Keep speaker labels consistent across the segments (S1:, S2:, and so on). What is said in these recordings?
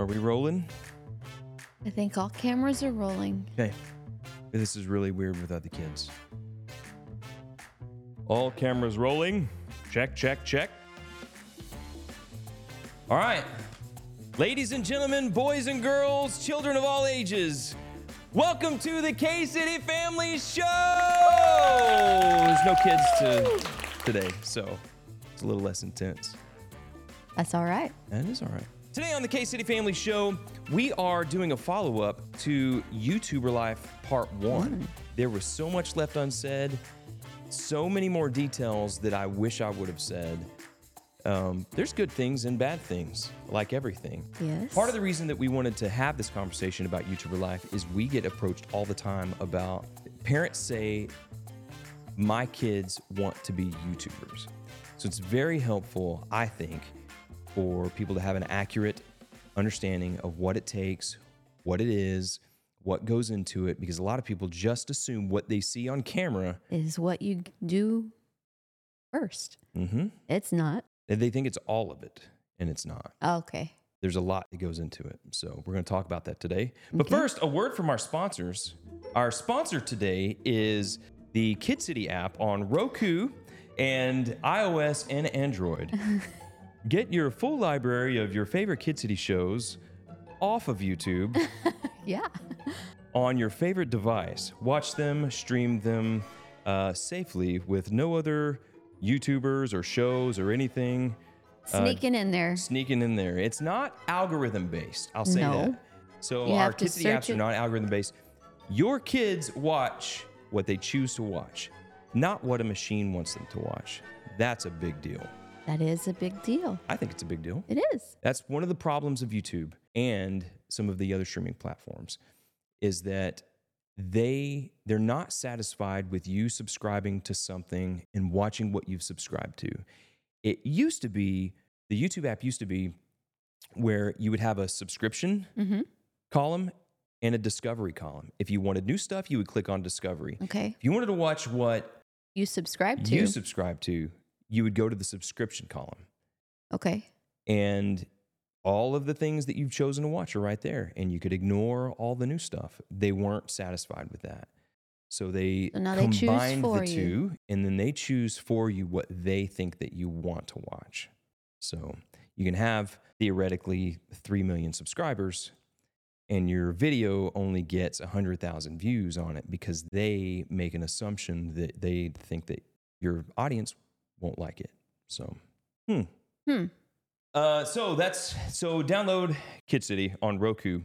S1: Are we rolling?
S2: I think all cameras are rolling.
S1: Okay. This is really weird without the kids. All cameras rolling. Check, check, check. All right. Ladies and gentlemen, boys and girls, children of all ages, welcome to the K City Family Show. There's no kids to, today, so it's a little less intense.
S2: That's all right.
S1: That is all right. Today on the K City Family Show, we are doing a follow up to YouTuber Life Part 1. There was so much left unsaid, so many more details that I wish I would have said. Um, there's good things and bad things, like everything.
S2: Yes.
S1: Part of the reason that we wanted to have this conversation about YouTuber life is we get approached all the time about parents say, My kids want to be YouTubers. So it's very helpful, I think, for people to have an accurate understanding of what it takes, what it is, what goes into it, because a lot of people just assume what they see on camera.
S2: Is what you do first.
S1: hmm
S2: It's not.
S1: And they think it's all of it, and it's not.
S2: Okay.
S1: there's a lot that goes into it. So we're going to talk about that today. But
S2: Okay.
S1: first, a word from our sponsors. Our sponsor today is the Kid City app on Roku and iOS and Android. Get your full library of your favorite Kid City shows off of YouTube
S2: Yeah.
S1: on your favorite device. Watch them, stream them uh, safely with no other YouTubers or shows or anything
S2: Sneaking in there.
S1: sneaking in there. It's not algorithm based. I'll say
S2: No.
S1: that. So
S2: You
S1: our
S2: have to
S1: Kid City
S2: search
S1: apps are not algorithm based. Your kids watch what they choose to watch, not what a machine wants them to watch. That's a big deal.
S2: That is a big deal.
S1: I think it's a big deal.
S2: It is.
S1: That's one of the problems of YouTube and some of the other streaming platforms is that they they're not satisfied with you subscribing to something and watching what you've subscribed to. It used to be the YouTube app used to be where you would have a subscription
S2: Mm-hmm.
S1: column and a discovery column. If you wanted new stuff, you would click on discovery.
S2: Okay.
S1: If you wanted to watch what
S2: You subscribe to.
S1: you subscribe to, you would go to the subscription column
S2: okay.
S1: and all of the things that you've chosen to watch are right there and you could ignore all the new stuff they weren't satisfied with that so they
S2: So they
S1: the
S2: you.
S1: two and then they choose for you what they think that you want to watch so you can have theoretically 3 million subscribers and your video only gets 100,000 views on it because they make an assumption that they think that your audience won't like it so hmm
S2: Hmm.
S1: uh, so that's so download Kid City on Roku.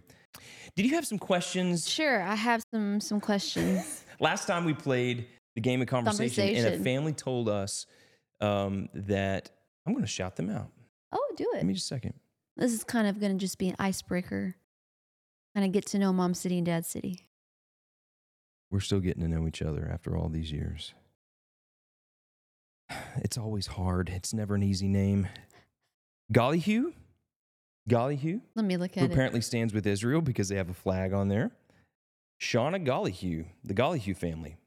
S1: Did you have some questions?
S2: Sure. I have some some questions.
S1: Last time we played the game of conversation, and a family told us um, that I'm going to shout them out.
S2: oh, do it.
S1: Give me just a second.
S2: This is kind of going to just be an icebreaker. Kind of get to know Mom City and Dad City.
S1: We're still getting to know each other after all these years. It's always hard. It's never an easy name. Gollyhue, Gollyhue,
S2: Let me look
S1: who
S2: at it.
S1: apparently stands with Israel because they have a flag on there. Shauna Gollyhue, the Gollyhue family.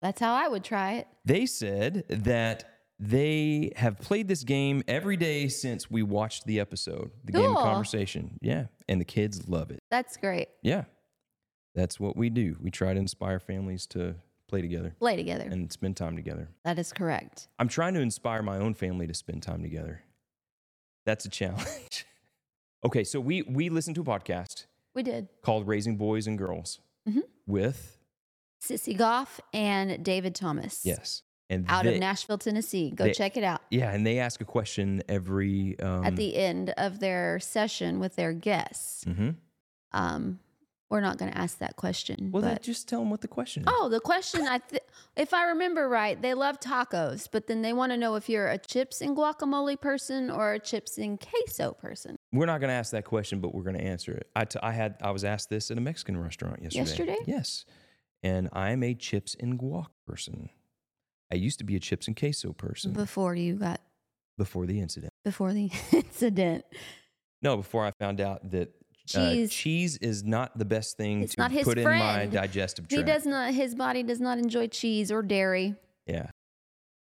S2: That's how I would try it.
S1: They said that they have played this game every day since we watched the episode, the game of conversation. Yeah. And the kids love it.
S2: That's great.
S1: Yeah. That's what we do. We try to inspire families to play together
S2: Play together.
S1: and spend time together.
S2: that is correct.
S1: I'm trying to inspire my own family to spend time together. That's a challenge. okay. So we, we listened to a podcast
S2: We did.
S1: called Raising Boys and Girls
S2: Mhm.
S1: with,
S2: Sissy Goff and David Thomas.
S1: yes. And
S2: Out
S1: they-
S2: of Nashville, Tennessee. Go
S1: they-
S2: check it out.
S1: Yeah. And they ask a question every, um,
S2: At the end of their session with their guests.
S1: mhm.
S2: Um, we're not going to ask that question.
S1: Well, then
S2: but
S1: just tell them what the question is.
S2: Oh, the question I th- if I remember right, they love tacos, but then they want to know if you're a chips and guacamole person or a chips and queso person.
S1: We're not going to ask that question, but we're going to answer it. I, t- I had I was asked this at a Mexican restaurant yesterday.
S2: Yesterday?
S1: Yes, and I am a chips and guac person. I used to be a chips and queso person
S2: Before you got
S1: before the incident.
S2: before the incident.
S1: No, before I found out that uh,
S2: Cheese.
S1: cheese is not the best thing
S2: It's
S1: to put in my
S2: friend.
S1: digestive
S2: he
S1: tract.
S2: does not his body does not enjoy cheese or dairy.
S1: Yeah,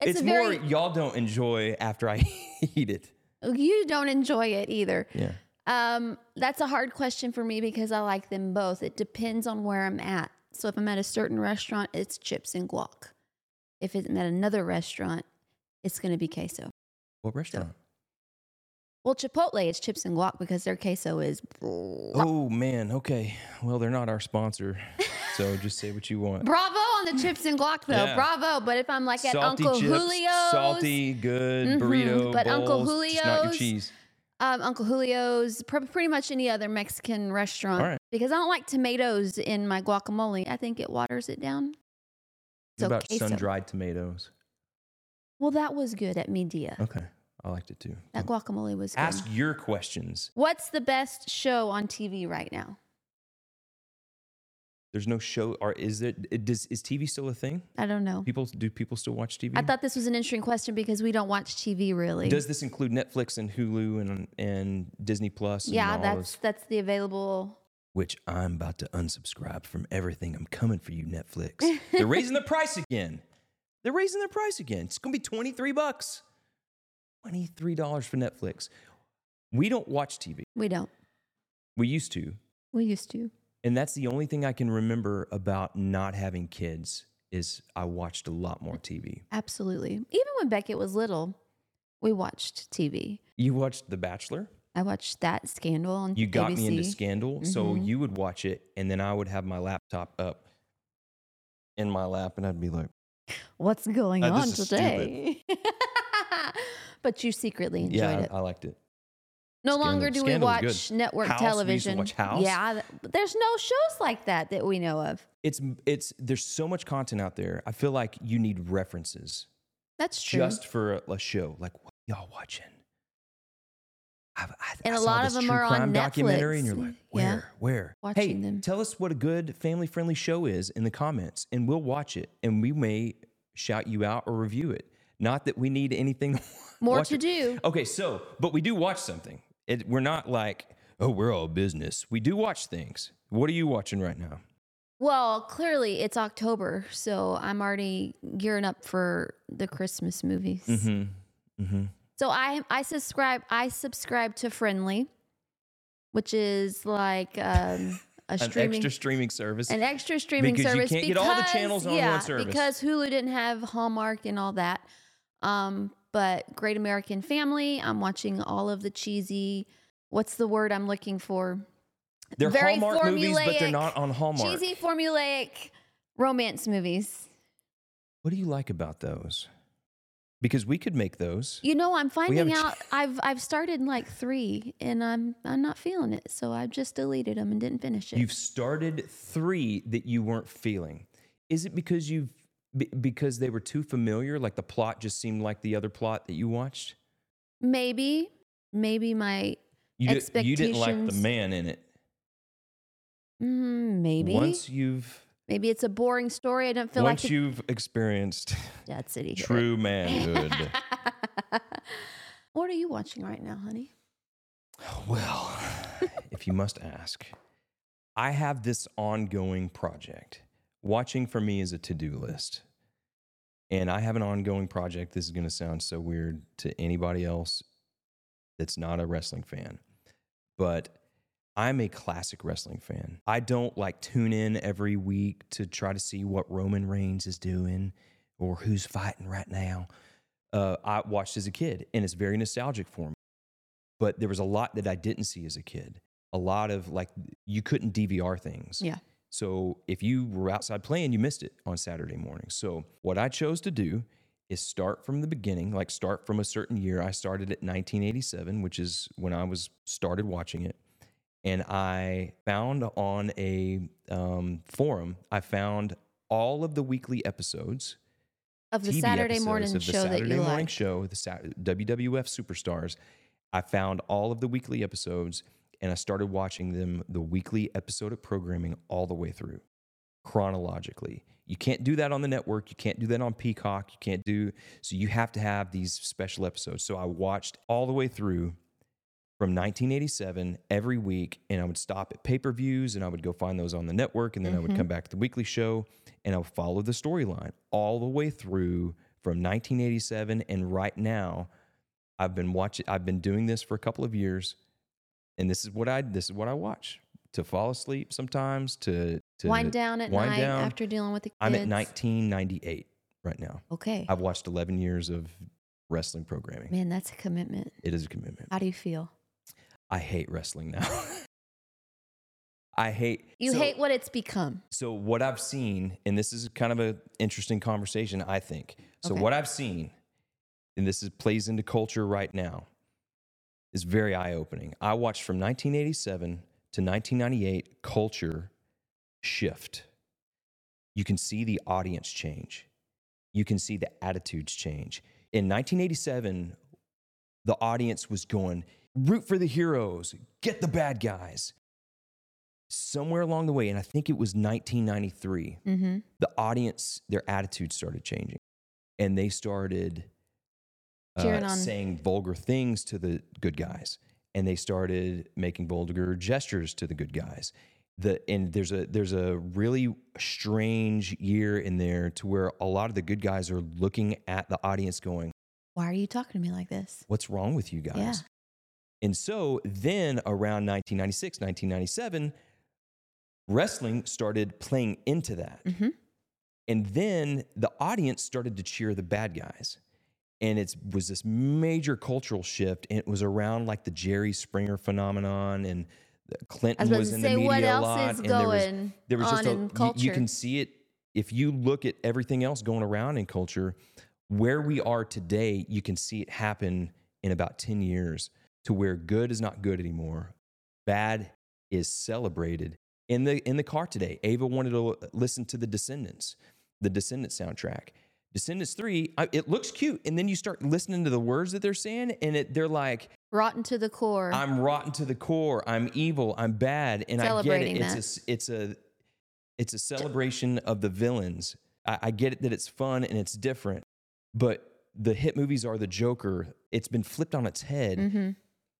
S2: It's,
S1: it's, more
S2: very
S1: y'all don't enjoy after I eat it.
S2: you don't enjoy it either.
S1: Yeah,
S2: Um, that's a hard question for me because I like them both. It depends on where I'm at. So if I'm at a certain restaurant, it's chips and guac. If it's at another restaurant, it's going to be queso.
S1: What restaurant?
S2: Well, Chipotle, it's chips and guac because their queso is.
S1: Oh man, okay. Well, they're not our sponsor, so just say what you want.
S2: Bravo on the chips and guac, though.
S1: Yeah.
S2: Bravo. But if I'm like at
S1: Salty
S2: Uncle
S1: chips,
S2: Julio's,
S1: salty, good
S2: Mhm,
S1: burrito
S2: but Uncle
S1: bowls, just not your cheese.
S2: um, Uncle Julio's, pr- pretty much any other Mexican restaurant,
S1: right.
S2: because I don't like tomatoes in my guacamole. I think it waters it down.
S1: What about sun-dried tomatoes?
S2: Well, that was good at Media.
S1: Okay, I liked it too.
S2: That guacamole was good.
S1: Ask your questions.
S2: What's the best show on TV right now?
S1: There's no show, or is it? does, is TV still a thing?
S2: I don't know.
S1: People do people still watch TV?
S2: I thought this was an interesting question because we don't watch TV really.
S1: Does this include Netflix and Hulu and and Disney Plus? And
S2: yeah,
S1: all
S2: that's
S1: those?
S2: that's the available.
S1: Which I'm about to unsubscribe from everything. I'm coming for you, Netflix. They're raising the price again. They're raising their price again. It's gonna be 23 bucks. $23 for Netflix. We don't watch TV.
S2: We don't.
S1: We used to.
S2: We used to.
S1: And that's the only thing I can remember about not having kids is I watched a lot more TV.
S2: Absolutely. Even when Beckett was little, we watched TV.
S1: You watched The Bachelor.
S2: I watched that Scandal on
S1: You got me into Scandal. So
S2: Mhm.
S1: you would watch it, and then I would have my laptop up in my lap, and I'd be like,
S2: What's going on today? but you secretly enjoyed
S1: yeah,
S2: it.
S1: I, I liked it.
S2: No
S1: Scandal-
S2: longer do we
S1: Scandal was
S2: watch network
S1: House, we
S2: television.
S1: watch House.
S2: Yeah, th- there's no shows like that that we know of.
S1: It's it's there's so much content out there. I feel like you need references
S2: That's true.
S1: just for a, a show. Like what y'all watching? I've, I,
S2: And
S1: I
S2: a lot of them are on
S1: crime documentary, and you're
S2: Netflix.
S1: like,
S2: Yeah.
S1: where, where?
S2: Watching
S1: hey,
S2: them.
S1: tell us what a good family-friendly show is in the comments, and we'll watch it, and we may shout you out or review it. Not that we need anything
S2: More
S1: watch
S2: to do.
S1: Okay, so but we do watch something. It, we're not like oh we're all business. We do watch things. What are you watching right now?
S2: Well, clearly it's October, so I'm already gearing up for the Christmas movies.
S1: Mm-hmm. Mm-hmm.
S2: So I I subscribe I subscribe to Frndly, which is like um, a
S1: An
S2: streaming
S1: extra streaming service.
S2: an extra streaming
S1: Because you can't get all the channels on one
S2: yeah,
S1: service.
S2: because Hulu didn't have Hallmark and all that. Um, but Great American Family, I'm watching all of the cheesy. What's the word I'm looking for?
S1: they're
S2: very
S1: Hallmark movies, but they're not on Hallmark.
S2: Cheesy formulaic romance movies.
S1: What do you like about those? Because we could make those.
S2: You know, I'm finding out I've I've started like three, and I'm I'm not feeling it, so I just deleted them and didn't finish it.
S1: You've started three that you weren't feeling. Is it because you've be- because they were too familiar? Like the plot just seemed like the other plot that you watched.
S2: maybe, maybe my
S1: You, di- you didn't like the man in it.
S2: mm, maybe
S1: Once you've
S2: maybe it's a boring story. I don't feel
S1: once
S2: like the
S1: you've experienced
S2: Dad City.
S1: true manhood.
S2: what are you watching right now, honey?
S1: well, if you must ask, I have this ongoing project. Watching for me is a to-do list. And I have an ongoing project. This is going to sound so weird to anybody else that's not a wrestling fan. But I'm a classic wrestling fan. I don't like tune in every week to try to see what Roman Reigns is doing or who's fighting right now. Uh, I watched as a kid, and it's very nostalgic for me. But there was a lot that I didn't see as a kid. A lot of like you couldn't DVR things.
S2: Yeah.
S1: So if you were outside playing, you missed it on Saturday morning. So what I chose to do is start from the beginning, like start from a certain year. I started at 1987, which is when I was started watching it. And I found on a um, forum, I found all of the weekly episodes
S2: Of the
S1: TV
S2: Saturday morning
S1: of the
S2: show
S1: Saturday
S2: that you
S1: morning
S2: like.
S1: show, the Sa- WWF Superstars. I found all of the weekly episodes and I started watching them, the weekly episode of programming, all the way through chronologically. You can't do that on the network. You can't do that on Peacock. You can't do so. You have to have these special episodes. So I watched all the way through from 1987 every week, and I would stop at pay per views and I would go find those on the network, and then I would mm-hmm. come back to the weekly show and I would follow the storyline all the way through from 1987 and right now. I've been watching. I've been doing this for a couple of years. And this is what I this is what I watch to fall asleep sometimes to to
S2: wind down at
S1: wind
S2: night
S1: down.
S2: after dealing with the kids.
S1: I'm at 1998 right now.
S2: Okay.
S1: I've watched 11 years of wrestling programming.
S2: Man, that's a commitment.
S1: It is a commitment.
S2: How do you feel?
S1: I hate wrestling now. I hate
S2: You
S1: so-
S2: hate what it's become.
S1: So what I've seen, and this is kind of an interesting conversation, I think. So
S2: Okay.
S1: what I've seen, and this is, plays into culture right now, is very eye-opening. I watched from 1987 to 1998 culture shift. You can see the audience change. You can see the attitudes change. In 1987, the audience was going, root for the heroes, get the bad guys. Somewhere along the way, and I think it was 1993,
S2: Mm-hmm.
S1: the audience, their attitudes started changing. And they started uh,
S2: Cheering on-
S1: saying vulgar things to the good guys. And they started making vulgar gestures to the good guys. The, and there's a there's a really strange year in there to where a lot of the good guys are looking at the audience going,
S2: Why are you talking to me like this?
S1: what's wrong with you guys?
S2: Yeah.
S1: And so then around 1996, 1997, wrestling started playing into that.
S2: Mhm.
S1: And then the audience started to cheer the bad guys. And it was this major cultural shift. And it was around like the Jerry Springer phenomenon and Clinton
S2: was
S1: was, in
S2: to
S1: the media a lot. and there was, there was just a, you, you can see it if you look at everything else going around in culture. Where we are today, you can see it happen in about 10 years to where good is not good anymore. Bad is celebrated. In the in the car today, Ava wanted to listen to the Descendants, the Descendants soundtrack. Descendants 3, I, it looks cute. And then you start listening to the words that they're saying, and it, they're like,
S2: Rotten to the core.
S1: I'm rotten to the core. I'm evil. I'm bad. And I get it. It's a, it's a, it's a celebration of the villains. I, I get it that it's fun and it's different, but the hit movies are the Joker. It's been flipped on its head,
S2: mm-hmm.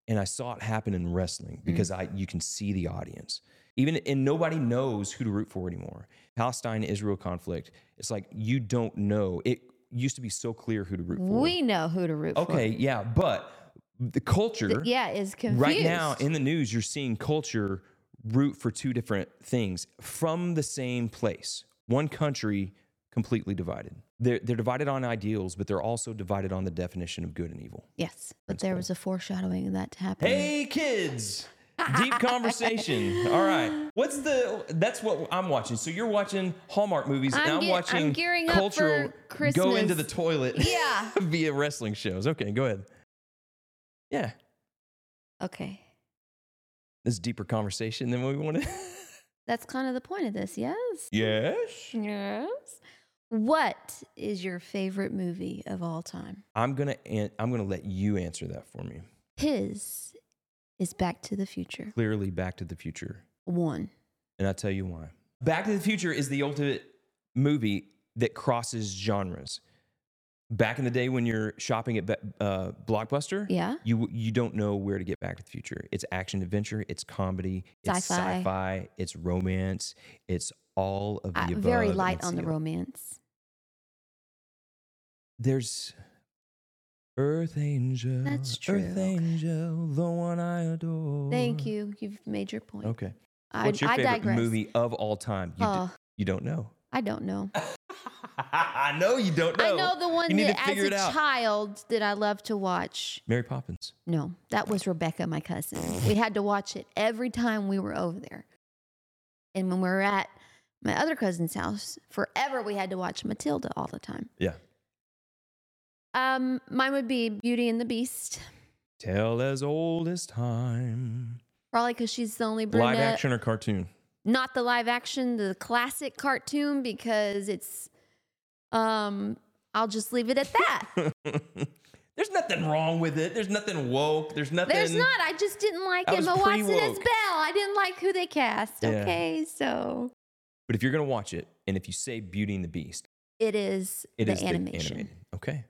S1: and I saw it happen in wrestling because I you can see the audience. Even and nobody knows who to root for anymore. Palestine Israel conflict. It's like you don't know. It used to be so clear who to root for.
S2: We know who to root for.
S1: okay, yeah, but the culture
S2: Th- yeah, is confused.
S1: Right now in the news, you're seeing culture root for two different things from the same place. One country completely divided. They're, they're divided on ideals, but they're also divided on the definition of good and evil.
S2: yes, but there was a foreshadowing of that to happen.
S1: Hey, kids! Deep conversation. All right. What's the? That's what I'm watching. So you're watching Hallmark movies, and
S2: I'm
S1: I'm
S2: get- I'm
S1: watching
S2: gearing up
S1: cultural
S2: for
S1: go into the toilet
S2: Yeah.
S1: via wrestling shows. Okay, go ahead. Yeah,
S2: Okay,
S1: this is deeper conversation than we wanted.
S2: that's kind of the point of this. Yes.
S1: yes.
S2: Yes. What is your favorite movie of all time?
S1: I'm gonna an- I'm gonna let you answer that for me.
S2: His is Back to the Future
S1: Clearly, Back to the Future,
S2: one.
S1: and I'll tell you why. Back to the Future is the ultimate movie that crosses genres. Back in the day when you're shopping at uh, Blockbuster,
S2: Yeah.
S1: you you don't know where to get Back to the Future. It's action adventure, it's comedy, it's
S2: Sci-fi.
S1: sci-fi, it's romance, it's all of the above.
S2: very light on the- romance.
S1: There's Earth Angel.
S2: That's true. Earth.
S1: Angel, the one I adore.
S2: Thank you. You've made your point.
S1: Okay.
S2: I,
S1: What's your
S2: I
S1: favorite
S2: digress.
S1: movie of all time? You, d-
S2: Oh,
S1: you don't know.
S2: I don't know.
S1: I know you don't know.
S2: I know the one
S1: You need
S2: that
S1: to
S2: as
S1: figure
S2: a
S1: it out.
S2: child that I love to watch.
S1: Mary Poppins.
S2: No, that was Rebecca, my cousin. We had to watch it every time we were over there. And when we were at my other cousin's house, forever we had to watch Matilda all the time.
S1: Yeah.
S2: Um, mine would be Beauty and the Beast,
S1: Tale as old as time.
S2: probably because she's the only brunette.
S1: Live action or cartoon?
S2: Not the live action, the classic cartoon because it's. Um, I'll just leave it at that.
S1: There's nothing wrong with it. There's nothing woke. There's nothing.
S2: There's not. I just didn't like
S1: it. I
S2: Emma Watson as. Belle. I didn't like who they cast.
S1: Yeah.
S2: Okay, so
S1: But if you're gonna watch it, and if you say Beauty and the Beast,
S2: it is
S1: it
S2: the
S1: is
S2: animation.
S1: animated. Okay.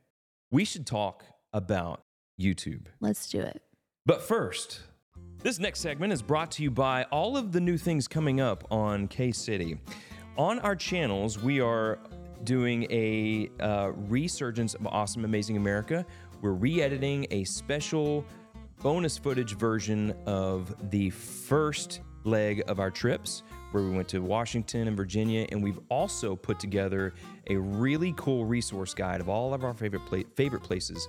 S1: We should talk about YouTube.
S2: Let's do it.
S1: But first, this next segment is brought to you by all of the new things coming up on K City. On our channels, we are doing a uh, resurgence of Awesome Amazing America. We're re editing a special bonus footage version of the first leg of our trips where we went to Washington and Virginia. And we've also put together a really cool resource guide of all of our favorite, pla- favorite places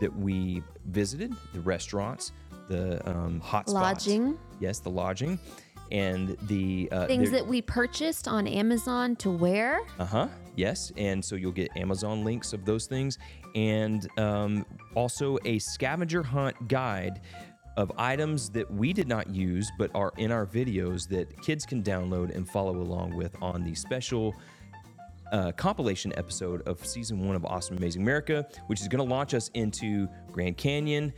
S1: that we visited the restaurants, the um, hot spots.
S2: Lodging.
S1: Yes, the lodging. And the uh,
S2: Things that we purchased on Amazon to wear.
S1: uh huh. Yes. And so you'll get Amazon links of those things and um, also a scavenger hunt guide of items that we did not use but are in our videos that kids can download and follow along with on the special uh, compilation episode of season one of Awesome Amazing America, which is going to launch us into Grand Canyon,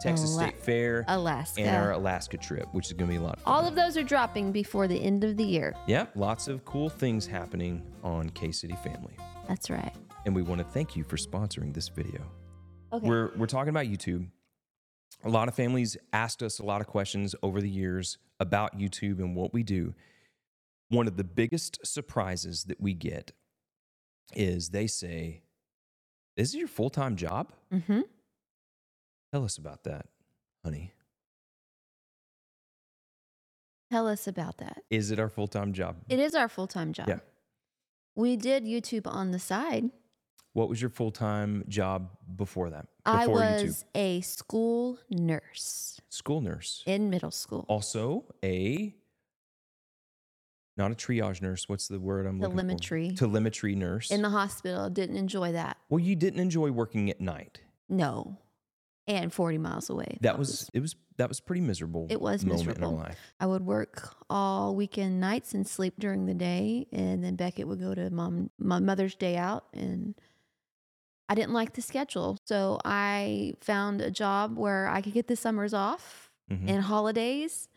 S1: Texas
S2: Ala-
S1: State Fair,
S2: Alaska.
S1: and our Alaska trip, which is going to be a lot of fun.
S2: All of those are dropping before the end of the year.
S1: Yeah, lots of cool things happening on K City Family.
S2: That's right.
S1: and we want to thank you for sponsoring this video.
S2: Okay.
S1: We're we're talking about YouTube. A lot of families asked us a lot of questions over the years about YouTube and what we do. One of the biggest surprises that we get is they say, "This is your full-time job?"
S2: mm-hmm.
S1: Tell us about that, honey.
S2: Tell us about that.
S1: Is it our full-time job?
S2: It is our full time job.
S1: Yeah.
S2: We did YouTube on the side.
S1: What was your full-time job before that?
S2: I
S1: Before
S2: was a school nurse
S1: school nurse.
S2: in middle school.
S1: Also a not a triage nurse. What's the word I'm looking
S2: Telemetry.
S1: for? Telemetry nurse.
S2: in the hospital. Didn't enjoy that.
S1: well, you didn't enjoy working at night.
S2: No. And 40 miles away.
S1: That was it was that was pretty miserable.
S2: It was miserable. I would work all weekend nights and sleep during the day. And then Beckett would go to mom, my mother's day out. And I didn't like the schedule. So I found a job where I could get the summers off
S1: Mhm.
S2: and holidays.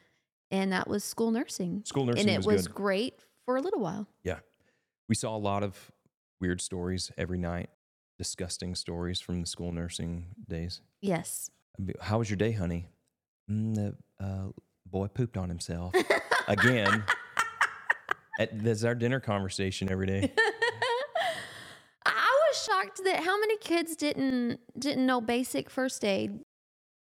S2: And that was school nursing.
S1: School nursing
S2: and it
S1: was,
S2: was great for a little while.
S1: Yeah, we saw a lot of weird stories every night. Disgusting stories from the school nursing days.
S2: Yes.
S1: How was your day, honey? Mm, the uh, boy pooped on himself again. At, that's our dinner conversation every day.
S2: Shocked that how many kids didn't didn't know basic first aid.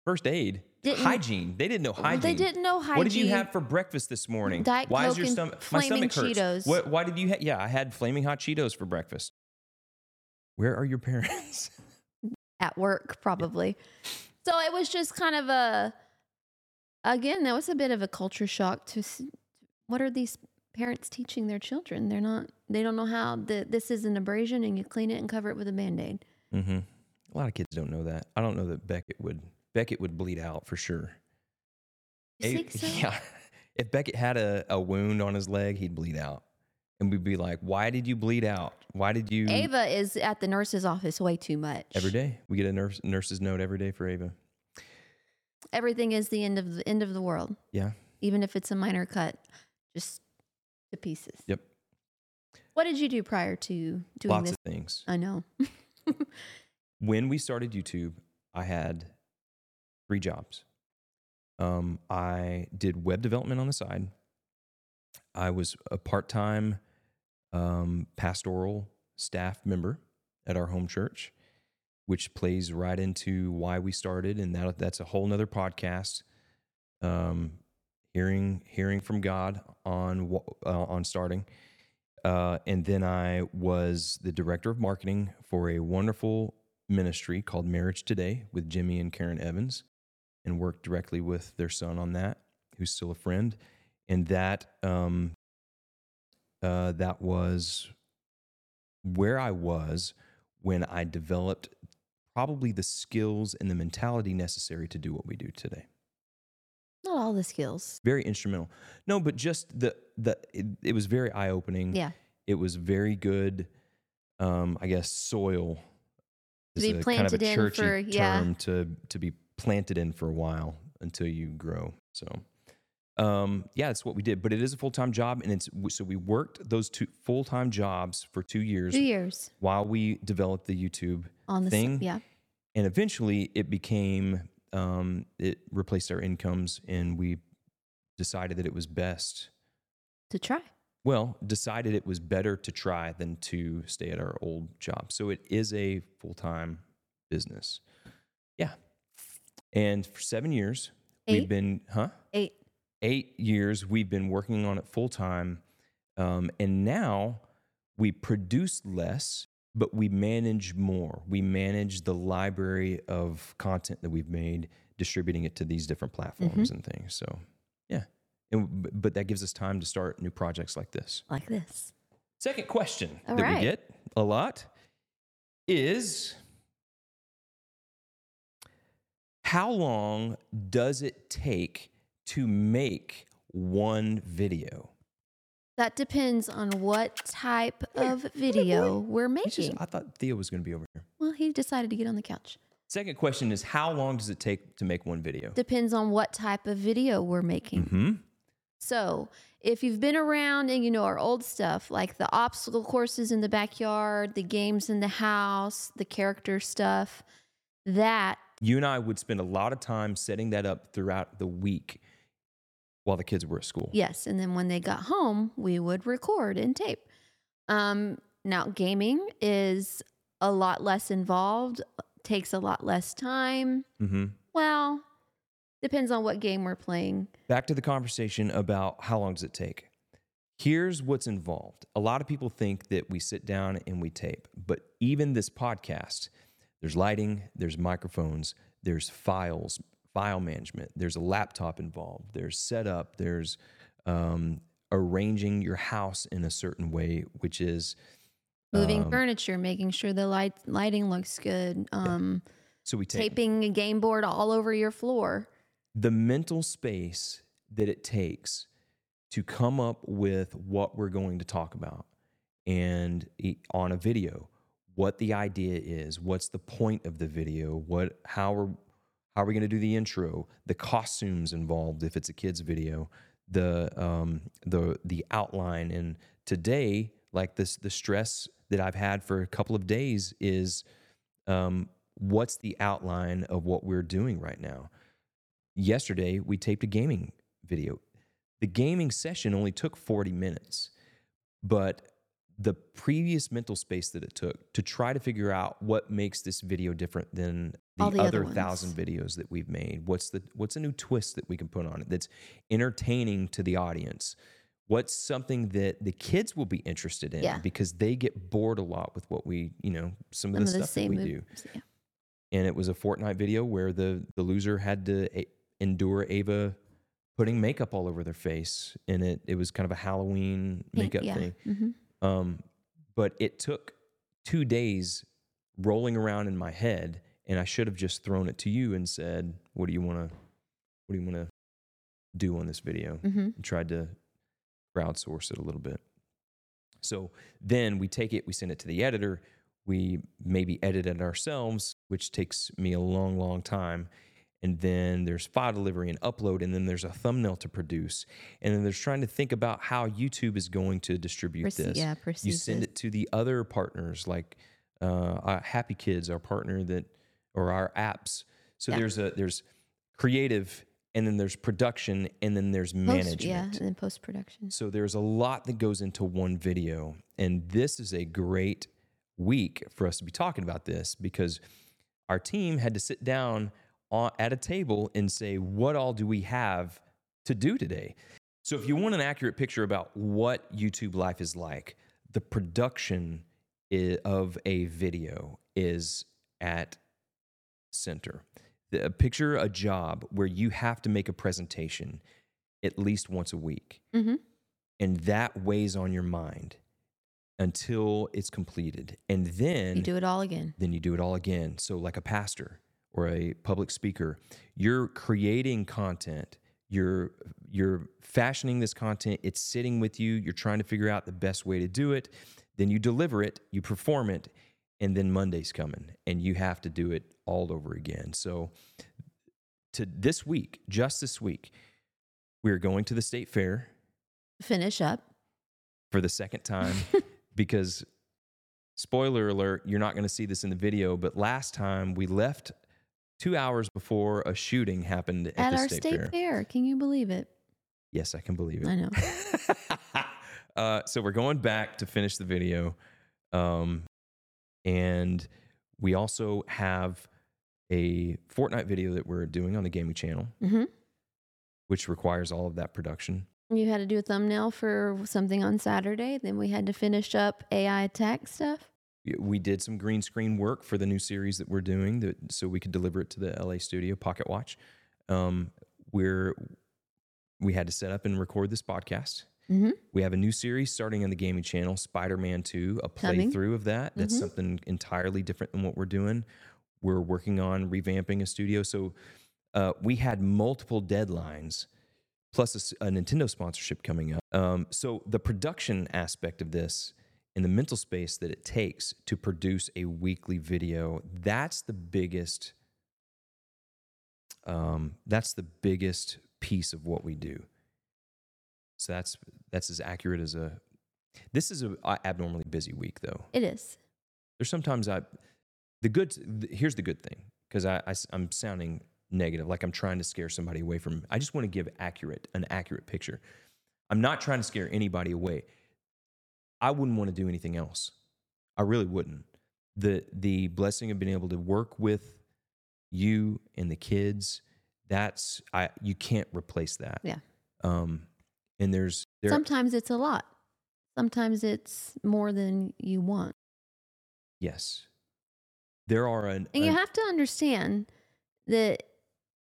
S1: First aid,
S2: Didn't-
S1: hygiene. They didn't know hygiene.
S2: They didn't know hygiene.
S1: What did you have for breakfast this morning?
S2: Diet
S1: why is
S2: Coke
S1: your
S2: and
S1: stomach? My
S2: Flaming
S1: stomach hurts.
S2: Cheetos.
S1: What? Why did you? Ha- yeah, I had flaming hot Cheetos for breakfast. Where are your parents?
S2: at work probably. So it was just kind of a again, that was a bit of a culture shock to what are these parents teaching their children? They're not they don't know how the, this is an abrasion and you clean it and cover it with a band-aid.
S1: mm-hmm. A lot of kids don't know that. I don't know that Beckett would. Beckett would bleed out for sure.
S2: You think so?
S1: Yeah. If Beckett had a, a wound on his leg, he'd bleed out. And we'd be like, why did you bleed out? Why did you?
S2: Ava is at the nurse's office way too much.
S1: Every day. We get a nurse, nurse's note every day for Ava.
S2: Everything is the end of the end of the world.
S1: Yeah.
S2: Even if it's a minor cut, just to pieces.
S1: Yep.
S2: What did you do prior to doing
S1: Lots
S2: this?
S1: of things.
S2: I know.
S1: when we started YouTube, I had three jobs. Um, I did web development on the side. I was a part time um, pastoral staff member at our home church, which plays right into why we started, and that that's a whole nother podcast. Um, hearing hearing from God on uh, on starting, uh, and then I was the director of marketing for a wonderful ministry called Marriage Today with Jimmy and Karen Evans, and worked directly with their son on that, who's still a friend. And that um, uh, that was where I was when I developed probably the skills and the mentality necessary to do what we do today.
S2: All the skills.
S1: Very instrumental. No, but just the the it, it was very eye opening.
S2: Yeah.
S1: It was very good. Um, I guess soil
S2: To
S1: is
S2: be
S1: a kind of a
S2: planted in
S1: churchy
S2: for- yeah.
S1: term to to be planted in for a while until you grow. So, um, yeah, that's what we did. But it is a full time job, and it's so we worked those two full time jobs for two years
S2: Two years
S1: while we developed the YouTube
S2: on the
S1: thing.
S2: yeah.
S1: and eventually it became um, it replaced our incomes and we decided that it was best
S2: To try.
S1: well decided it was better to try than to stay at our old job so it is a full-time business yeah And for seven years,
S2: Eight?
S1: we've been, huh?
S2: Eight.
S1: Eight years, we've been working on it full time. Um, and now we produce less, but we manage more. We manage the library of content that we've made, distributing it to these different platforms mm-hmm. and things. So, yeah. And, but that gives us time to start new projects like this.
S2: Like this.
S1: Second question
S2: All
S1: that
S2: right.
S1: we get a lot is how long does it take to make one video?
S2: That depends on what type of video we're
S1: He's just-
S2: making.
S1: I thought Theo was going to be over here.
S2: Well, he decided to get on the couch.
S1: Second question is how long does it take to make one video?
S2: Depends on what type of video we're making.
S1: Mm-hmm.
S2: So, if you've been around and you know our old stuff, like the obstacle courses in the backyard, the games in the house, the character stuff, that
S1: You and I would spend a lot of time setting that up throughout the week while the kids were at school.
S2: Yes, and then when they got home, we would record and tape. Um, now, gaming is a lot less involved, takes a lot less time.
S1: Mm-hmm.
S2: Well, depends on what game we're playing.
S1: back to the conversation about how long does it take here's what's involved a lot of people think that we sit down and we tape but even this podcast there's lighting there's microphones there's files file management there's a laptop involved there's setup there's um, arranging your house in a certain way which is
S2: Moving
S1: um,
S2: furniture, making sure the light lighting looks good. Um,
S1: so we take
S2: taping a game board all over your floor.
S1: the mental space that it takes to come up with what we're going to talk about and on a video what the idea is what's the point of the video what how are how are we going to do the intro? The costumes involved if it's a kids video the um the the outline. And today like this the stress that i've had for a couple of days is um what's the outline of what we're doing right now? Yesterday we taped a gaming video. The gaming session only took 40 minutes, but the previous mental space that it took to try to figure out what makes this video different than the,
S2: the other
S1: other thousand videos that we've made. What's the what's a new twist that we can put on it that's entertaining to the audience? What's something that the kids will be interested in
S2: Yeah.
S1: because they get bored a lot with what we, you know, some of the
S2: of the
S1: stuff that we do
S2: yeah.
S1: and it was a Fortnite video where the the loser had to a- endure Ava putting makeup all over their face, and it it was kind of a Halloween makeup
S2: yeah.
S1: thing.
S2: hmm
S1: Um, but it took two days rolling around in my head, and I should have just thrown it to you and said, "What do you want to What do you want to do on this video?"
S2: hmm
S1: and tried to crowdsource it a little bit. So then we take it, we send it to the editor, we maybe edit it ourselves, which takes me a long, long time. And then there's file delivery and upload, and then there's a thumbnail to produce. And then there's trying to think about how YouTube is going to distribute this.
S2: yeah,
S1: You send
S2: with-
S1: it to the other partners, like uh, Happy Kids, our partner that, or our apps. So
S2: Yeah.
S1: there's a there's creative, and then there's production, and then there's
S2: Post-
S1: management.
S2: yeah, and then post production.
S1: So there's a lot that goes into one video. And this is a great week for us to be talking about this because our team had to sit down on, at a table and say, what all do we have to do today? So if you want an accurate picture about what YouTube life is like, the production of a video is at center. The, picture a job where you have to make a presentation at least once a week.
S2: Hmm
S1: and that weighs on your mind until it's completed. And then
S2: You do it all again.
S1: then you do it all again. So like a pastor or a public speaker you're creating content. You're you're fashioning this content. It's sitting with you. You're trying to figure out the best way to do it. Then you deliver it. You perform it and then monday's coming and you have to do it all over again so to this week just this week we're going to the state fair
S2: Finish up.
S1: for the second time because spoiler alert you're not going to see this in the video but last time we left two hours before a shooting happened at,
S2: At
S1: the
S2: our
S1: state,
S2: state
S1: fair.
S2: fair. Can you believe it?
S1: yes i can believe it
S2: I know.
S1: uh, so we're going back to finish the video um, and we also have a Fortnite video that we're doing on the gaming channel,
S2: hmm
S1: which requires all of that production.
S2: You had to do a thumbnail for something on Saturday. Then we had to finish up AI attack stuff.
S1: We- We did some green screen work for the new series that we're doing, that, so we could deliver it to the LA studio, Pocket Watch. Um, we're we had to set up and record this podcast.
S2: Hmm
S1: We have a new series starting on the gaming channel, Spider Man 2, a
S2: Coming.
S1: playthrough of that. That's
S2: Mhm.
S1: something entirely different than what we're doing. We're working on revamping a studio. So uh, we had multiple deadlines, plus a Nintendo sponsorship coming up. Um, so the production aspect of this and the mental space that it takes to produce a weekly video, that's the biggest. Um, that's the biggest piece of what we do. So that's that's as accurate as a. This is a abnormally busy week, though.
S2: It is.
S1: There's sometimes I, the good. Here's the good thing, because I, I am sounding negative, like I'm trying to scare somebody away from. I just want to give accurate an accurate picture. I'm not trying to scare anybody away. I wouldn't want to do anything else. I really wouldn't. The the blessing of being able to work with you and the kids, that's I you can't replace that.
S2: Yeah.
S1: Um, and there's there
S2: Sometimes it's a lot. Sometimes it's more than you want.
S1: yes, there are an,
S2: And you
S1: an-
S2: have to understand that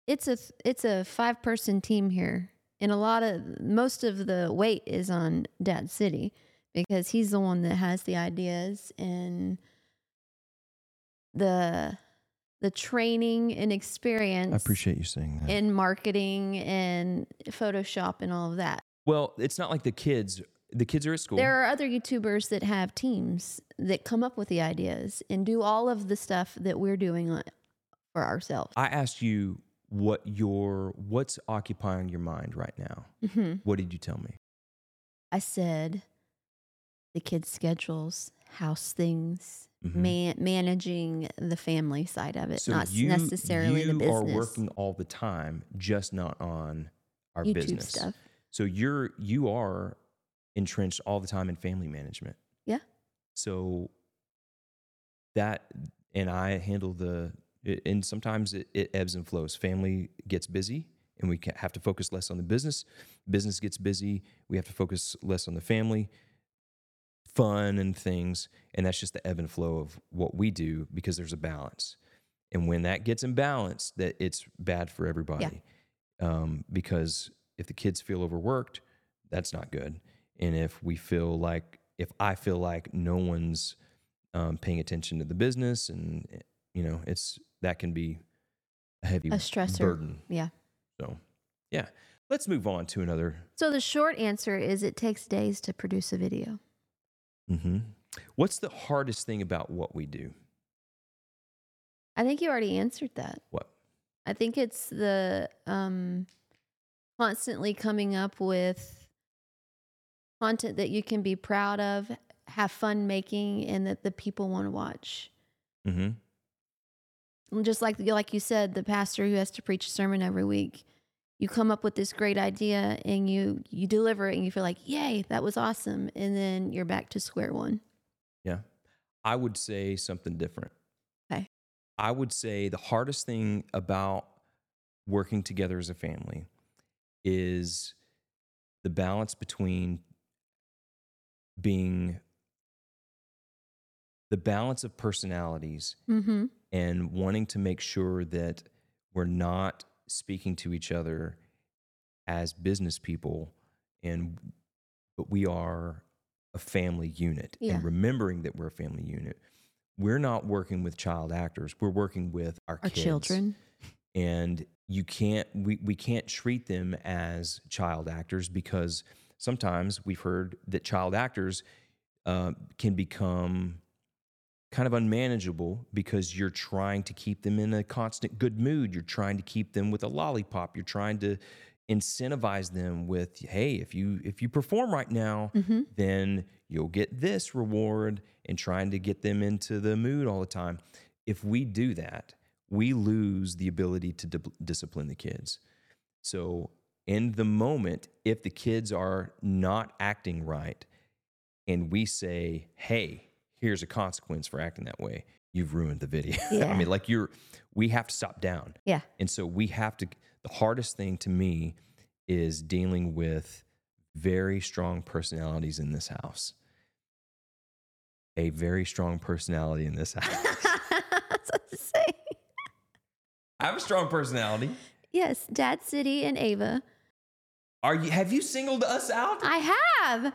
S2: it's a it's a five person team here, and a lot of most of the weight is on Dad City because he's the one that has the ideas and the the training and experience
S1: I appreciate you saying that.
S2: in marketing and Photoshop and all of that.
S1: Well, it's not like the kids. The kids are at school.
S2: There are other YouTubers that have teams that come up with the ideas and do all of the stuff that we're doing on, for ourselves.
S1: I asked you what your what's occupying your mind right now.
S2: hmm
S1: What did you tell me?
S2: I said the kids' schedules, house things,
S1: Mhm.
S2: man- managing the family side of it,
S1: So
S2: not
S1: you,
S2: necessarily
S1: you
S2: the business.
S1: You are working all the time, just not on our
S2: YouTube
S1: business.
S2: stuff.
S1: So you're you are entrenched all the time in family management.
S2: Yeah.
S1: So that and I handle the and sometimes it, it ebbs and flows. Family gets busy and we have to focus less on the business. Business gets busy, we have to focus less on the family, fun and things, and that's just the ebb and flow of what we do because there's a balance. And when that gets imbalanced, that it's bad for everybody. Um, because if the kids feel overworked, that's not good. And if we feel like, if I feel like no one's um, paying attention to the business, and eh, you know, it's that can be a heavy
S2: A stressor.
S1: burden.
S2: Yeah.
S1: So, yeah, let's move on to another.
S2: So the short answer is it takes days to produce a video.
S1: hmm What's the hardest thing about what we do?
S2: I think you already answered that.
S1: What?
S2: I think it's the um, constantly coming up with content that you can be proud of, have fun making, and that the people want to watch.
S1: hmm
S2: And just like like you said, the pastor who has to preach a sermon every week, you come up with this great idea and you you deliver it, and you feel like, yay, that was awesome, and then you're back to square one.
S1: Yeah. I would say something different.
S2: Okay.
S1: I would say the hardest thing about working together as a family is the balance between being the balance of personalities
S2: Mm-hmm.
S1: and wanting to make sure that we're not speaking to each other as business people and but we are a family unit
S2: Yeah.
S1: and remembering that we're a family unit we're not working with child actors we're working with our,
S2: Our
S1: kids
S2: children.
S1: And you can't we, we can't treat them as child actors because sometimes we've heard that child actors uh, can become kind of unmanageable because you're trying to keep them in a constant good mood you're trying to keep them with a lollipop you're trying to incentivize them with hey if you if you perform right now
S2: Mm-hmm.
S1: then you'll get this reward and trying to get them into the mood all the time. If we do that, we lose the ability to di- discipline the kids. So, in the moment, if the kids are not acting right and we say, hey, here's a consequence for acting that way, you've ruined the video. I mean, like you're, we have to stop down.
S2: Yeah.
S1: And so we have to, the hardest thing to me is dealing with very strong personalities in this house. A very strong personality in this house.
S2: That's what to say.
S1: I have a strong personality.
S2: Yes, Dad City and Ava.
S1: Are you, have you singled us out?
S2: I have.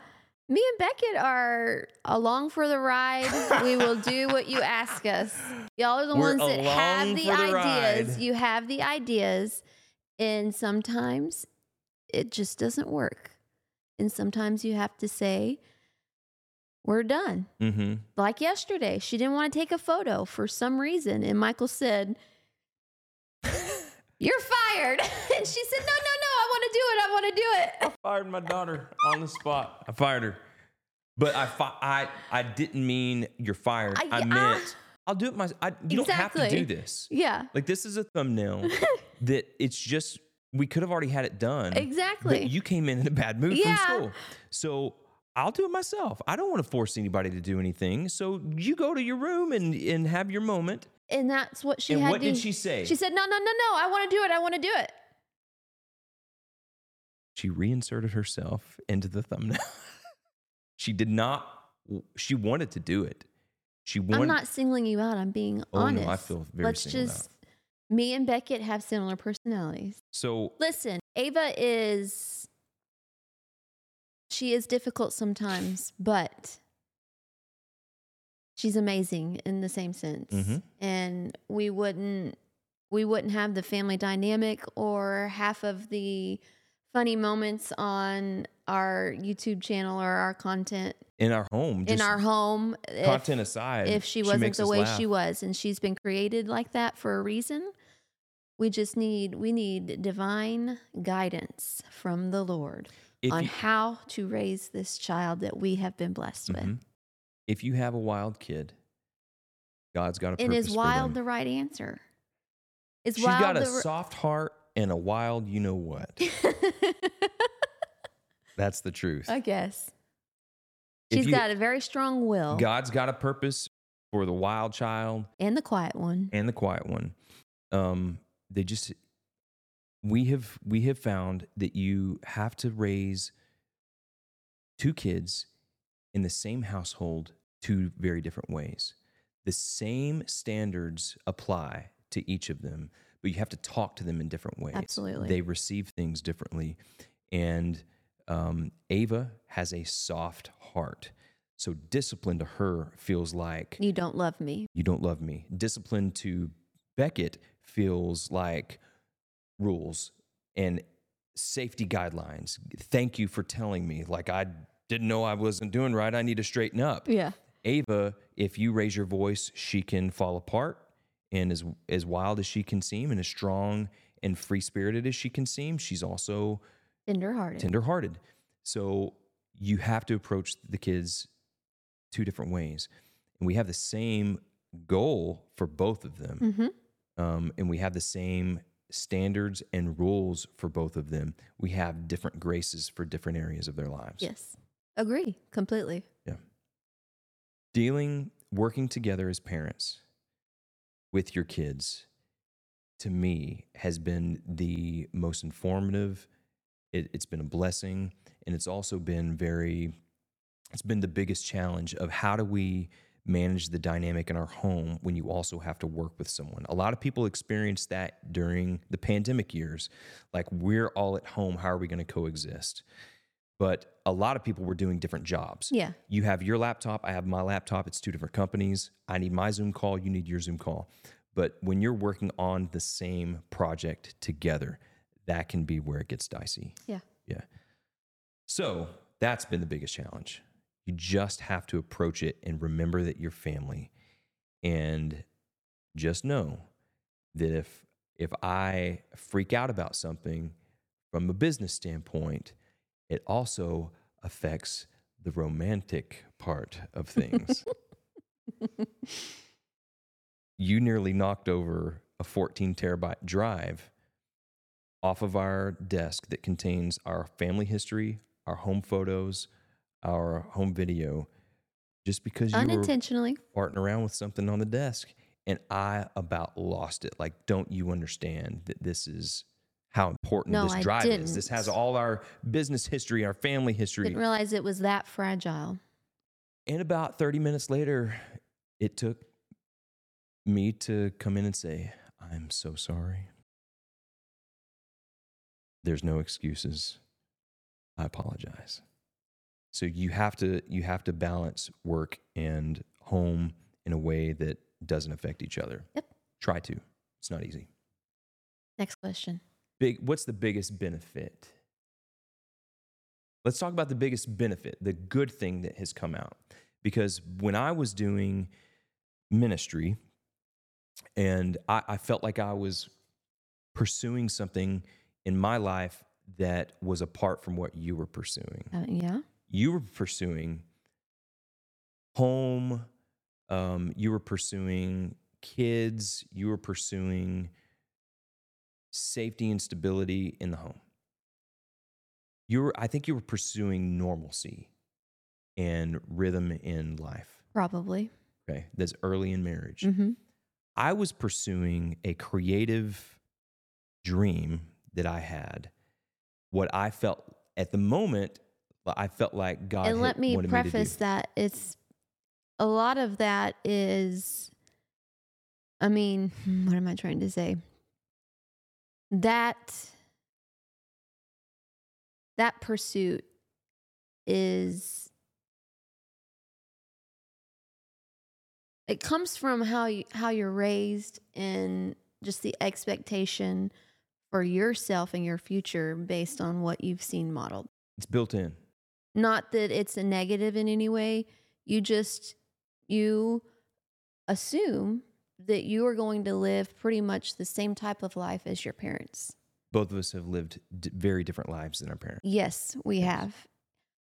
S2: Me and Beckett are along for the ride. we will do what you ask us. Y'all are the
S1: We're
S2: ones that have the
S1: the
S2: ideas.
S1: ride.
S2: You have the ideas. And sometimes it just doesn't work. And sometimes you have to say, we're done.
S1: Mm-hmm.
S2: Like yesterday, she didn't want to take a photo for some reason. And Michael said, You're fired. and she said, No, no, no, I want to do it. I want to do it.
S1: I fired my daughter on the spot. I fired her, but I fi- I I didn't mean you're fired.
S2: I-
S1: I,
S2: ah.
S1: meant I'll do it myself. I, you don't have to do this.
S2: Yeah,
S1: Like this is a thumbnail that it's just we could have already had it done.
S2: exactly.
S1: But you came in in a bad mood
S2: Yeah.
S1: from school, so I'll do it myself. I don't want to force anybody to do anything. So you go to your room and and have your moment.
S2: And that's what she
S1: and
S2: had
S1: what
S2: to
S1: did she say?
S2: She said, No, no, no, no, I want to do it. I want to do it.
S1: she reinserted herself into the thumbnail. she did not. She wanted to do it. She wanted.
S2: I'm not singling you out. I'm being
S1: Oh, no,
S2: honest.
S1: I feel very
S2: Let's just, me and Beckett have similar personalities.
S1: So
S2: Listen, Ava is, she is difficult sometimes, but she's amazing in the same sense.
S1: Mhm.
S2: And we wouldn't, we wouldn't have the family dynamic or half of the funny moments on our YouTube channel or our content
S1: in our home,
S2: in our home if-
S1: content aside,
S2: if she wasn't the way
S1: laugh.
S2: she was and she's been created like that for a reason we just need we need divine guidance from the lord
S1: If
S2: on
S1: you,
S2: how to raise this child that we have been blessed with
S1: Mhm. If you have a wild kid, God's got a purpose.
S2: and
S1: is
S2: wild the right answer is
S1: She's
S2: wild
S1: got a soft heart and a wild, you know what? That's the truth.
S2: i guess
S1: If
S2: she's
S1: you-
S2: got a very strong will
S1: God's got a purpose for the wild child
S2: and the quiet one
S1: and the quiet one. Um, they just we have we have found that you have to raise two kids in the same household two very different ways. The same standards apply to each of them, but you have to talk to them in different ways.
S2: Absolutely.
S1: They receive things differently. And um, Ava has a soft heart. So discipline to her feels like
S2: you don't love me
S1: you don't love me. Discipline to Beckett feels like rules and safety guidelines. Thank you for telling me. Like I didn't know I wasn't doing right. I need to straighten up.
S2: yeah
S1: Ava, if you raise your voice, she can fall apart. And as as wild as she can seem, and as strong and free spirited as she can seem, she's also
S2: tenderhearted
S1: tenderhearted. So you have to approach the kids two different ways. And we have the same goal for both of them.
S2: mm-hmm.
S1: Um, and we have the same standards and rules for both of them. We have different graces for different areas of their lives.
S2: yes agree completely
S1: Dealing, working together as parents with your kids, to me, has been the most informative. It, it's been a blessing. And it's also been very, it's been the biggest challenge of how do we manage the dynamic in our home when you also have to work with someone. A lot of people experience that during the pandemic years. Like, we're all at home. How are we going to coexist? But a lot of people were doing different jobs.
S2: yeah
S1: You have your laptop, I have my laptop. It's two different companies. I need my Zoom call, you need your Zoom call. But when you're working on the same project together, that can be where it gets dicey.
S2: Yeah.
S1: Yeah. So that's been the biggest challenge. You just have to approach it and remember that you're family. And just know that if if I freak out about something from a business standpoint, it also affects the romantic part of things. you nearly knocked over a 14 terabyte drive off of our desk that contains our family history, our home photos, our home video, just because you
S2: Unintentionally.
S1: were farting around with something on the desk. And I about lost it. Like, don't you understand that this is how important
S2: No,
S1: this drive is? This has all our business history, our family history.
S2: Didn't realize it was that fragile.
S1: And about 30 minutes later, it took me to come in and say, I'm so sorry. There's no excuses. I apologize. So you have to you have to balance work and home in a way that doesn't affect each other.
S2: Yep.
S1: Try to. It's not easy.
S2: Next question.
S1: Big what's the biggest benefit? Let's talk about the biggest benefit, the good thing that has come out. Because when I was doing ministry and I, I felt like I was pursuing something in my life that was apart from what you were pursuing.
S2: Uh, yeah.
S1: You were pursuing home, um, you were pursuing kids, you were pursuing safety and stability in the home. You were, I think you were pursuing normalcy and rhythm in life.
S2: Probably.
S1: Okay. That's early in marriage.
S2: hmm
S1: I was pursuing a creative dream that I had. What I felt at the moment, I felt like God
S2: and let me preface
S1: me
S2: that it's a lot of that is i mean what am i trying to say that that pursuit is it comes from how you how you're raised and just the expectation for yourself and your future based on what you've seen modeled.
S1: It's built in.
S2: not that it's a negative in any way you just you assume that you are going to live pretty much the same type of life as your parents
S1: Both of us have lived d- very different lives than our parents.
S2: yes we
S1: Yes.
S2: have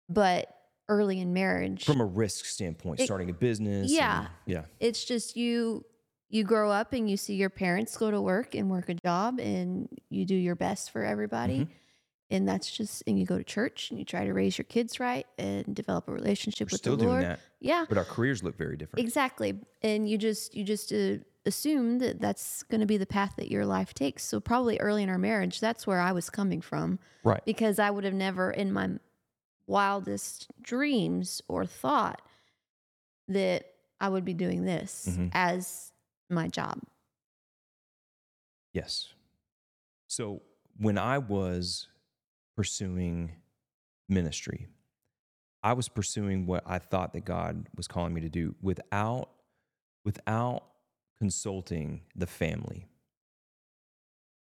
S2: but early in marriage
S1: From a risk standpoint,
S2: It-
S1: starting a business.
S2: yeah.
S1: and- yeah.
S2: it's just you you grow up and you see your parents go to work and work a job and you do your best for everybody
S1: Mhm.
S2: And that's just and you go to church and you try to raise your kids right and develop a relationship
S1: We're
S2: with
S1: still
S2: the
S1: doing
S2: lord
S1: that,
S2: yeah
S1: but our careers look very different.
S2: Exactly. And you just you just uh, assume that that's going to be the path that your life takes. So probably early in our marriage, that's where I was coming from
S1: Right.
S2: because I would have never in my wildest dreams or thought that I would be doing this
S1: Mhm.
S2: as my job.
S1: Yes. So when I was pursuing ministry, I was pursuing what I thought that God was calling me to do without without consulting the family.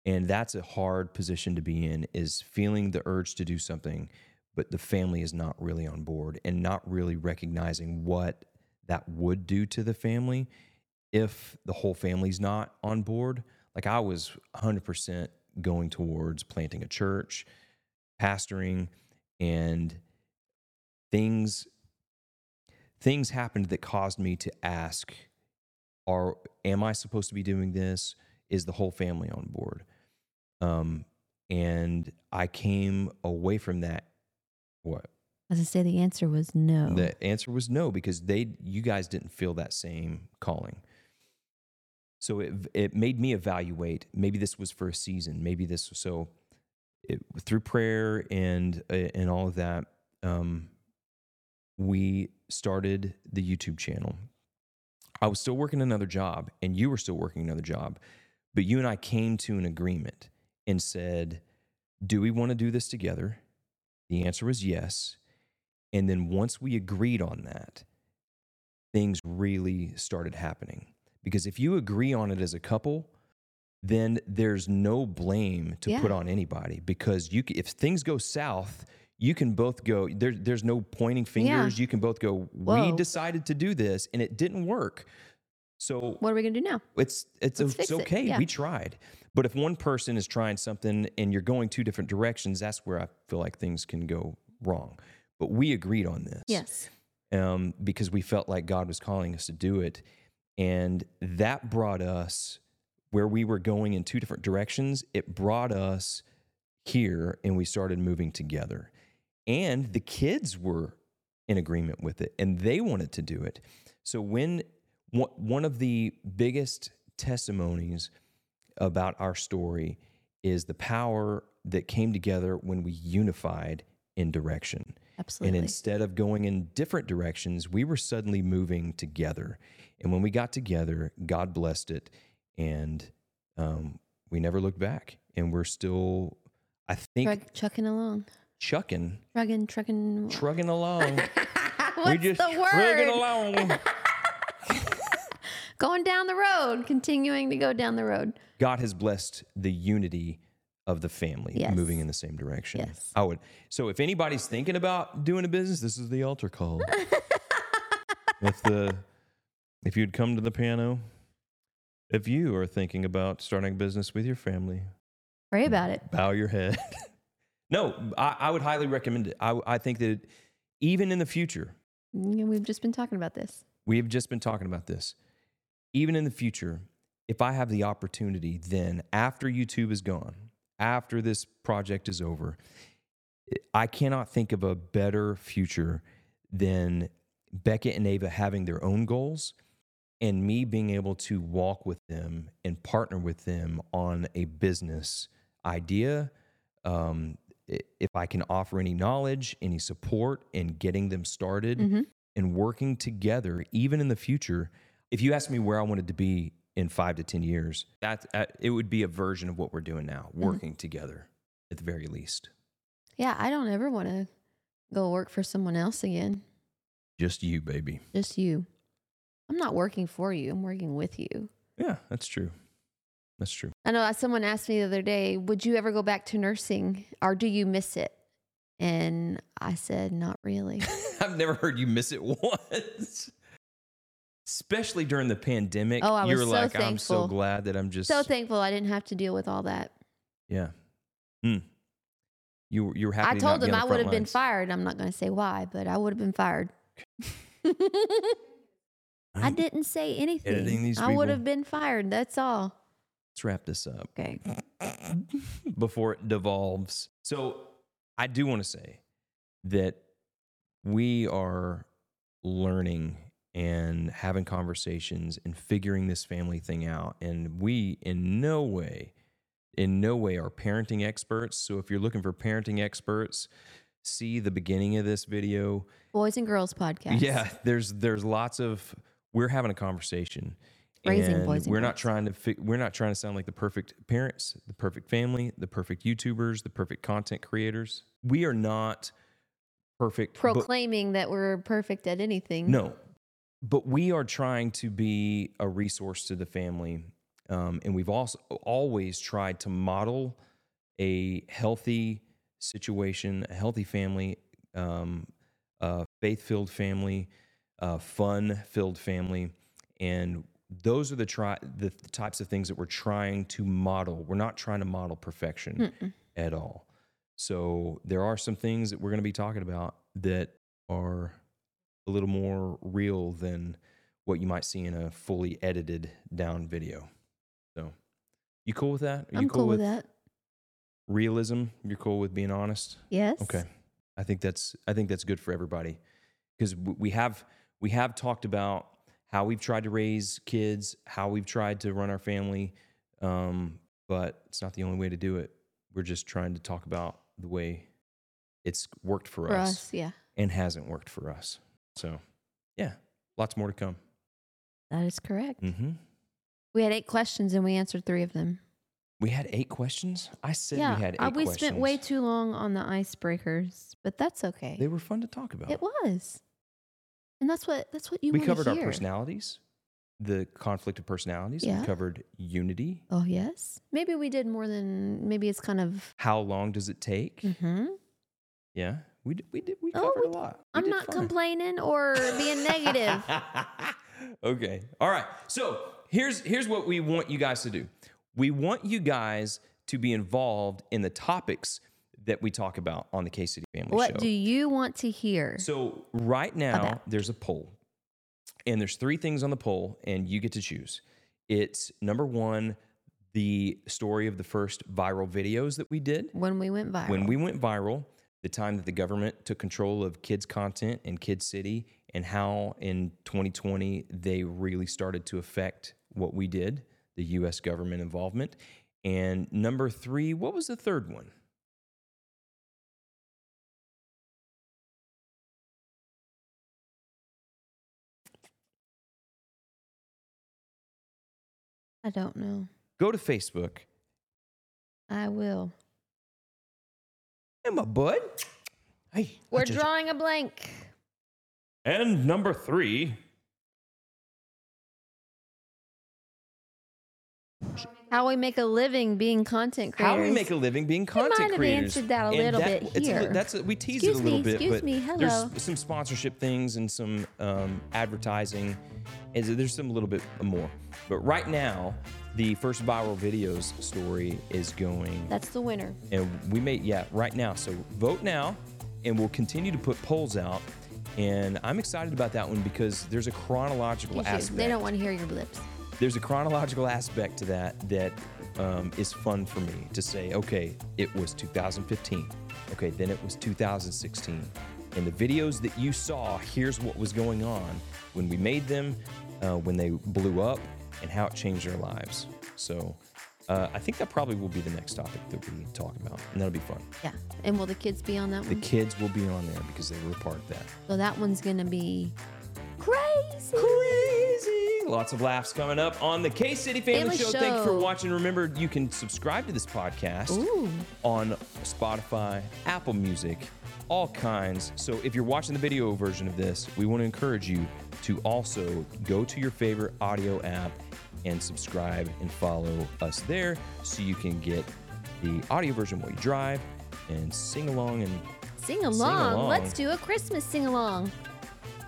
S1: And that's a hard position to be in is feeling the urge to do something but the family is not really on board and not really recognizing what that would do to the family if the whole family's not on board. Like I was 100% going towards planting a church, pastoring, and things things happened that caused me to ask are am I supposed to be doing this? Is the whole family on board? Um, and I came away from that. What
S2: As I say, the answer was no.
S1: the answer was no because they you guys didn't feel that same calling. So it it made me evaluate. Maybe this was for a season. Maybe this so it, through prayer and uh, and all of that. Um, we started the YouTube channel. I was still working another job, and you were still working another job, but you and I came to an agreement and said, "Do we want to do this together?" The answer was yes. And then once we agreed on that, things really started happening. Because if you agree on it as a couple, then there's no blame to
S2: Yeah.
S1: put on anybody. Because you, if things go south, you can both go. There, there's no pointing fingers. You can both go. We decided to do this, and it didn't work. So
S2: what are we going to do now?
S1: it's it's,
S2: Let's
S1: it's
S2: fix it,
S1: okay.
S2: yeah.
S1: We tried. But if one person is trying something and you're going two different directions, that's where I feel like things can go wrong. But we agreed on this.
S2: Yes.
S1: Um, because we felt like God was calling us to do it. And that brought us where we were going in two different directions. It brought us here and we started moving together. And the kids were in agreement with it and they wanted to do it. So when one one of the biggest testimonies about our story is the power that came together when we unified in direction.
S2: Absolutely.
S1: And instead of going in different directions, we were suddenly moving together. And when we got together, God blessed it. And um, we never looked back. And we're still, I think,
S2: Trug, chucking along.
S1: chucking,
S2: Trugging, trugging.
S1: trugging along.
S2: What's
S1: we just
S2: the
S1: trugging
S2: word?
S1: along.
S2: Going down the road, continuing to go down the road.
S1: God has blessed the unity of the family
S2: Yes.
S1: moving in the same direction.
S2: Yes.
S1: I would. So if anybody's thinking about doing a business, this is the altar call. if the if you'd come to the piano, if you are thinking about starting a business with your family,
S2: Pray about it.
S1: bow your head. no, I, I would highly recommend it. I, I think that even in the future, mm,
S2: Yeah, We've just been talking about this.
S1: we have just been talking about this. Even in the future, if I have the opportunity, then after YouTube is gone, after this project is over, I cannot think of a better future than Beckett and Ava having their own goals and me being able to walk with them and partner with them on a business idea um, if I can offer any knowledge, any support in getting them started
S2: Mhm.
S1: and working together, even in the future. If you ask me where I wanted to be in five to 10 years, that, uh, it would be a version of what we're doing now, working together at the very least.
S2: Yeah, I don't ever want to go work for someone else again.
S1: Just you, baby.
S2: Just you. I'm not working for you. I'm working with you.
S1: Yeah, that's true. That's true.
S2: I know uh, someone asked me the other day, would you ever go back to nursing or do you miss it? And I said, not really.
S1: I've never heard you miss it once. Especially during the pandemic.
S2: Oh, I was
S1: you were
S2: so
S1: like, I'm so glad that I'm just
S2: so thankful I didn't have to deal with all that.
S1: Yeah. Hmm. You you were happy.
S2: I told them I would have been fired. I'm not going to say why, but I would have been fired. I didn't say anything.
S1: editing these
S2: I would
S1: people.
S2: have been fired. That's all.
S1: Let's wrap this up.
S2: Okay.
S1: before it devolves. So I do want to say that we are learning and having conversations and figuring this family thing out. And we, in no way, in no way are parenting experts. So if you're looking for parenting experts, see the beginning of this video.
S2: Boys and Girls podcast.
S1: Yeah, there's there's lots of we're having a conversation.
S2: Raising
S1: and
S2: boys and
S1: we're not trying to fi- we're not trying to sound like the perfect parents, the perfect family, the perfect YouTubers, the perfect content creators. We are not perfect. but-
S2: Proclaiming that we're perfect at anything.
S1: no, but we are trying to be a resource to the family, um, and we've also always tried to model a healthy situation, a healthy family, um, a faith-filled family, a fun-filled family, and those are the try the types of things that we're trying to model. We're not trying to model perfection
S2: Mm-mm.
S1: at all. So there are some things that we're going to be talking about that are a little more real than what you might see in a fully edited down video. So, you cool with that? Are
S2: I'm
S1: you
S2: cool with that.
S1: realism? You're cool with being honest?
S2: Yes.
S1: Okay. I think that's I think that's good for everybody because we have we have talked about how we've tried to raise kids, how we've tried to run our family, um, but it's not the only way to do it. We're just trying to talk about the way it's worked for,
S2: For
S1: us,
S2: us, yeah.
S1: and hasn't worked for us. So, yeah, lots more to come.
S2: That is correct.
S1: Mm-hmm.
S2: We had eight questions and we answered three of them.
S1: We had eight questions. I said
S2: yeah.
S1: we had eight
S2: uh, we
S1: questions.
S2: spent way too long on the icebreakers, but that's okay.
S1: They were fun to talk about.
S2: It was. And that's what that's what you
S1: we covered our personalities, the conflict of personalities.
S2: Yeah.
S1: We covered unity.
S2: Oh yes. Maybe we did more than maybe it's kind of
S1: How long does it take?
S2: Mm-hmm.
S1: Yeah, we did, we did we
S2: Oh,
S1: covered
S2: we
S1: a lot. We
S2: I'm not
S1: fine.
S2: complaining or being negative.
S1: okay. All right. So here's here's what we want you guys to do. We want you guys to be involved in the topics that we talk about on the K City Family
S2: What
S1: Show.
S2: What do you want to hear?
S1: So right now
S2: About.
S1: there's a poll, and there's three things on the poll, and you get to choose. It's number one, the story of the first viral videos that we did
S2: when we went viral.
S1: when we went viral. the time that the government took control of kids' content and Kid City, and how in 2020 they really started to affect what we did, the US government involvement. And number three, what was the third one?
S2: I don't know.
S1: Go to Facebook.
S2: I will.
S1: Hey, my bud. Hey,
S2: We're drawing a blank.
S1: And number three.
S2: How we make a living being content creators.
S1: How we make a living being content creators?
S2: We might have
S1: creators.
S2: answered that a little bit
S1: it's
S2: here.
S1: that's a, we teased
S2: Excuse
S1: it a little
S2: me,
S1: bit,
S2: excuse
S1: but
S2: me, hello.
S1: there's some sponsorship things and some um, advertising. Is there's some little bit more, but right now the first viral videos story is going,
S2: That's the winner.
S1: and we made yeah right now. So vote now, and we'll continue to put polls out. And I'm excited about that one because there's a chronological aspect
S2: They don't want to hear your blips.
S1: There's a chronological aspect to that that um, is fun for me to say okay it was 2015 okay then it was 2016 and the videos that you saw here's what was going on when we made them uh, when they blew up and how it changed our lives. So uh, i think that probably will be the next topic that we talk about and that'll be fun.
S2: Yeah. And will the kids be on that
S1: the
S2: one?
S1: The kids will be on there because they were a part of that.
S2: So that one's going to be crazy.
S1: crazy. Lots of laughs coming up on the K City Family,
S2: Family
S1: Show. Thank you for watching. Remember, you can subscribe to this podcast
S2: Ooh.
S1: on Spotify, Apple Music, all kinds. So if you're watching the video version of this, we want to encourage you to also go to your favorite audio app and subscribe and follow us there so you can get the audio version while you drive and sing along and
S2: Sing along.
S1: along.
S2: Let's do a Christmas sing along.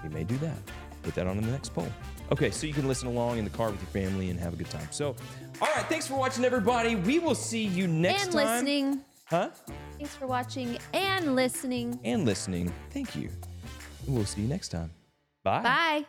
S1: we may do that. Put that on in the next poll. Okay, so you can listen along in the car with your family and have a good time. So, all right, thanks for watching, everybody. We will see you next
S2: and
S1: time.
S2: listening.
S1: Huh?
S2: Thanks for watching and listening.
S1: And listening. Thank you. We'll see you next time. Bye.
S2: Bye.